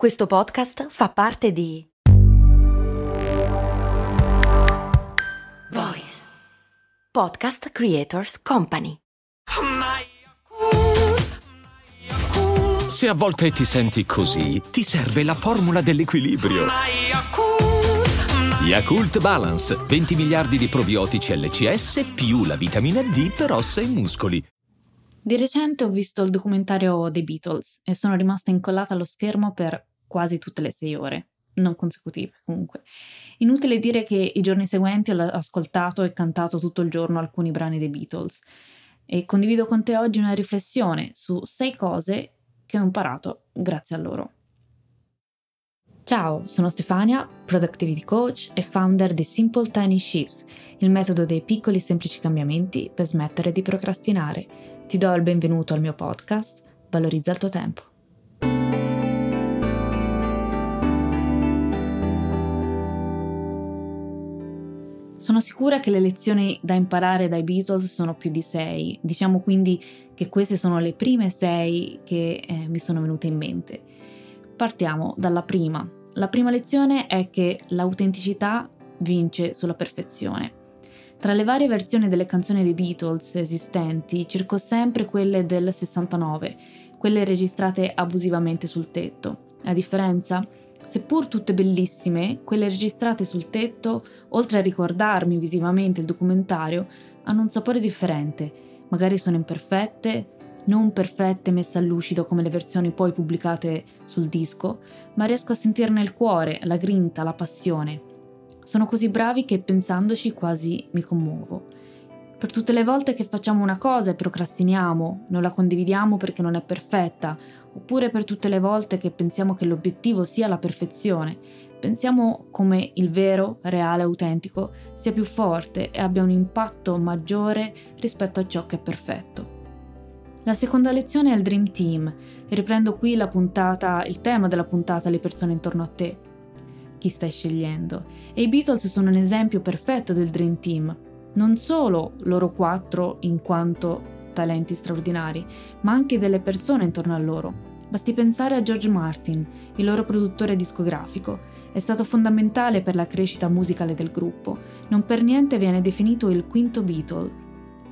Questo podcast fa parte di Voice Podcast Creators Company. Se a volte ti senti così, ti serve la formula dell'equilibrio. Yakult Balance, 20 miliardi di probiotici LCS più la vitamina D per ossa e muscoli. Di recente ho visto il documentario dei Beatles e sono rimasta incollata allo schermo per quasi tutte le sei ore, non consecutive comunque. Inutile dire che i giorni seguenti ho ascoltato e cantato tutto il giorno alcuni brani dei Beatles e condivido con te oggi una riflessione su sei cose che ho imparato grazie a loro. Ciao, sono Stefania, Productivity Coach e founder di Simple Tiny Shifts, il metodo dei piccoli semplici cambiamenti per smettere di procrastinare. Ti do il benvenuto al mio podcast, Valorizza il tuo tempo. Sono sicura che le lezioni da imparare dai Beatles sono più di sei, diciamo quindi che queste sono le prime sei che eh, mi sono venute in mente. Partiamo dalla prima. La prima lezione è che l'autenticità vince sulla perfezione. Tra le varie versioni delle canzoni dei Beatles esistenti, cerco sempre quelle del 69, quelle registrate abusivamente sul tetto. A differenza, Seppur tutte bellissime, quelle registrate sul tetto, oltre a ricordarmi visivamente il documentario, hanno un sapore differente. Magari sono imperfette, non perfette messe a lucido come le versioni poi pubblicate sul disco, ma riesco a sentirne il cuore, la grinta, la passione. Sono così bravi che pensandoci quasi mi commuovo. Per tutte le volte che facciamo una cosa e procrastiniamo, non la condividiamo perché non è perfetta, oppure per tutte le volte che pensiamo che l'obiettivo sia la perfezione, pensiamo come il vero, reale, autentico sia più forte e abbia un impatto maggiore rispetto a ciò che è perfetto. La seconda lezione è il Dream Team e riprendo qui la puntata, il tema della puntata Le persone intorno a te. Chi stai scegliendo? E i Beatles sono un esempio perfetto del Dream Team non solo loro quattro in quanto talenti straordinari, ma anche delle persone intorno a loro. Basti pensare a George Martin, il loro produttore discografico. È stato fondamentale per la crescita musicale del gruppo. Non per niente viene definito il quinto Beatle.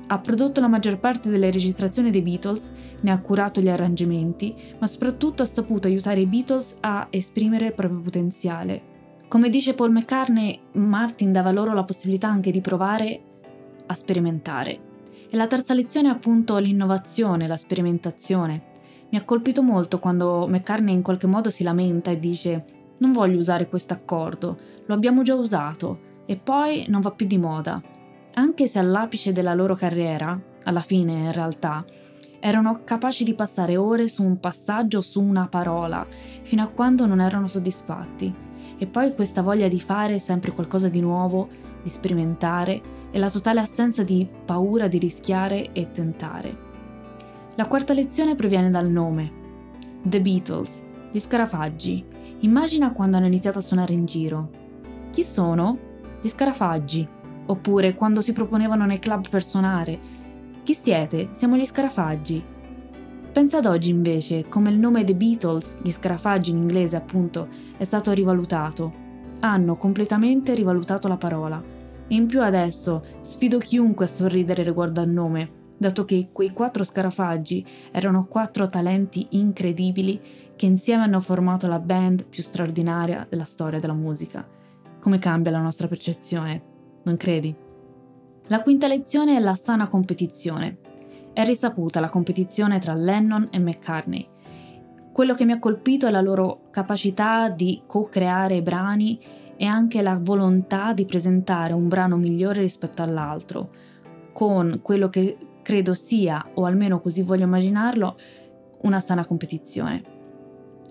Ha prodotto la maggior parte delle registrazioni dei Beatles, ne ha curato gli arrangiamenti, ma soprattutto ha saputo aiutare i Beatles a esprimere il proprio potenziale. Come dice Paul McCartney, Martin dava loro la possibilità anche di provare a sperimentare. E la terza lezione è appunto l'innovazione, la sperimentazione. Mi ha colpito molto quando McCartney in qualche modo si lamenta e dice non voglio usare questo accordo, lo abbiamo già usato e poi non va più di moda. Anche se all'apice della loro carriera, alla fine in realtà, erano capaci di passare ore su un passaggio su una parola, fino a quando non erano soddisfatti. E poi questa voglia di fare sempre qualcosa di nuovo, di sperimentare, e la totale assenza di paura di rischiare e tentare. La quarta lezione proviene dal nome. The Beatles, gli scarafaggi. Immagina quando hanno iniziato a suonare in giro. Chi sono? Gli scarafaggi. Oppure quando si proponevano nei club per suonare. Chi siete? Siamo gli scarafaggi. Pensa ad oggi invece, come il nome The Beatles, gli scarafaggi in inglese appunto, è stato rivalutato. Hanno completamente rivalutato la parola e in più adesso sfido chiunque a sorridere riguardo al nome, dato che quei quattro scarafaggi erano quattro talenti incredibili che insieme hanno formato la band più straordinaria della storia della musica. Come cambia la nostra percezione, non credi? La quinta lezione è la sana competizione. È risaputa la competizione tra Lennon e McCartney. Quello che mi ha colpito è la loro capacità di co-creare brani e anche la volontà di presentare un brano migliore rispetto all'altro, con quello che credo sia, o almeno così voglio immaginarlo, una sana competizione.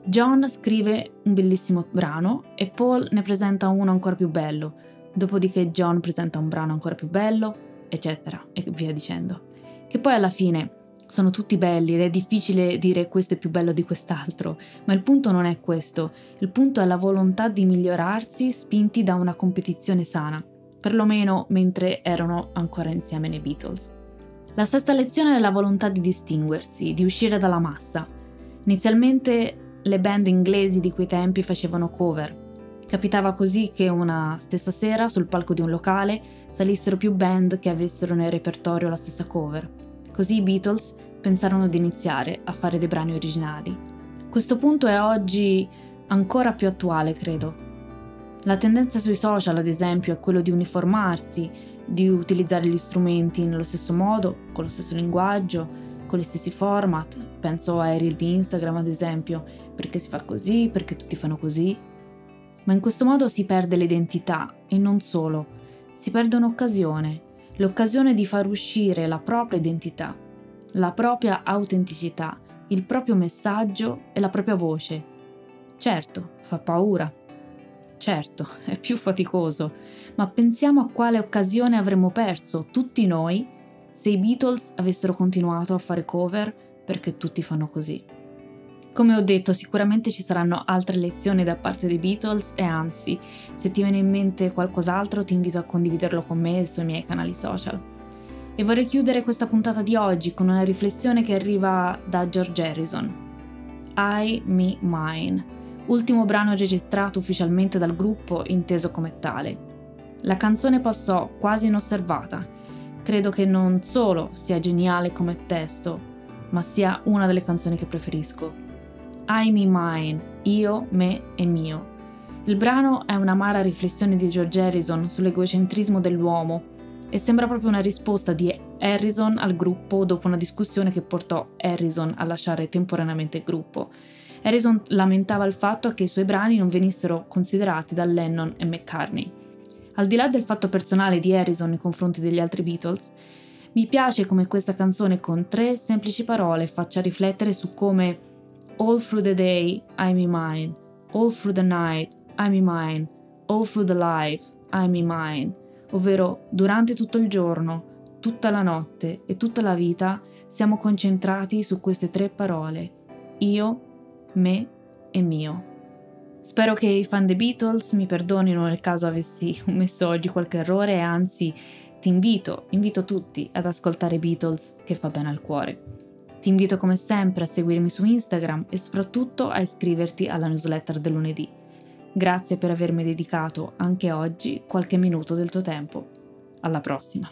John scrive un bellissimo brano e Paul ne presenta uno ancora più bello, dopodiché John presenta un brano ancora più bello, eccetera, e via dicendo. Che poi alla fine sono tutti belli ed è difficile dire questo è più bello di quest'altro, ma il punto non è questo, il punto è la volontà di migliorarsi spinti da una competizione sana, perlomeno mentre erano ancora insieme nei Beatles. La sesta lezione è la volontà di distinguersi, di uscire dalla massa. Inizialmente le band inglesi di quei tempi facevano cover. Capitava così che una stessa sera sul palco di un locale salissero più band che avessero nel repertorio la stessa cover. Così i Beatles pensarono di iniziare a fare dei brani originali. Questo punto è oggi ancora più attuale, credo. La tendenza sui social, ad esempio, è quello di uniformarsi, di utilizzare gli strumenti nello stesso modo, con lo stesso linguaggio, con gli stessi format. Penso ai reel di Instagram, ad esempio, perché si fa così, perché tutti fanno così. Ma in questo modo si perde l'identità e non solo, si perde un'occasione, l'occasione di far uscire la propria identità, la propria autenticità, il proprio messaggio e la propria voce. Certo, fa paura. Certo, è più faticoso, ma pensiamo a quale occasione avremmo perso tutti noi se i Beatles avessero continuato a fare cover perché tutti fanno così. Come ho detto, sicuramente ci saranno altre lezioni da parte dei Beatles e anzi, se ti viene in mente qualcos'altro ti invito a condividerlo con me sui miei canali social. E vorrei chiudere questa puntata di oggi con una riflessione che arriva da George Harrison. I, Me, Mine ultimo brano registrato ufficialmente dal gruppo inteso come tale. La canzone passò quasi inosservata. Credo che non solo sia geniale come testo, ma sia una delle canzoni che preferisco. I Me Mine, io, me e mio. Il brano è un'amara riflessione di George Harrison sull'egocentrismo dell'uomo e sembra proprio una risposta di Harrison al gruppo dopo una discussione che portò Harrison a lasciare temporaneamente il gruppo. Harrison lamentava il fatto che i suoi brani non venissero considerati da Lennon e McCartney. Al di là del fatto personale di Harrison nei confronti degli altri Beatles, mi piace come questa canzone con tre semplici parole faccia riflettere su come All through the day I'm in mine, all through the night I'm in mine, all through the life I'm in mine, ovvero durante tutto il giorno, tutta la notte e tutta la vita siamo concentrati su queste tre parole, io, me e mio. Spero che i fan dei Beatles mi perdonino nel caso avessi messo oggi qualche errore e anzi ti invito, invito tutti ad ascoltare Beatles che fa bene al cuore. Ti invito come sempre a seguirmi su Instagram e soprattutto a iscriverti alla newsletter del lunedì. Grazie per avermi dedicato anche oggi qualche minuto del tuo tempo. Alla prossima!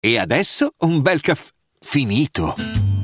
E adesso un bel caffè finito.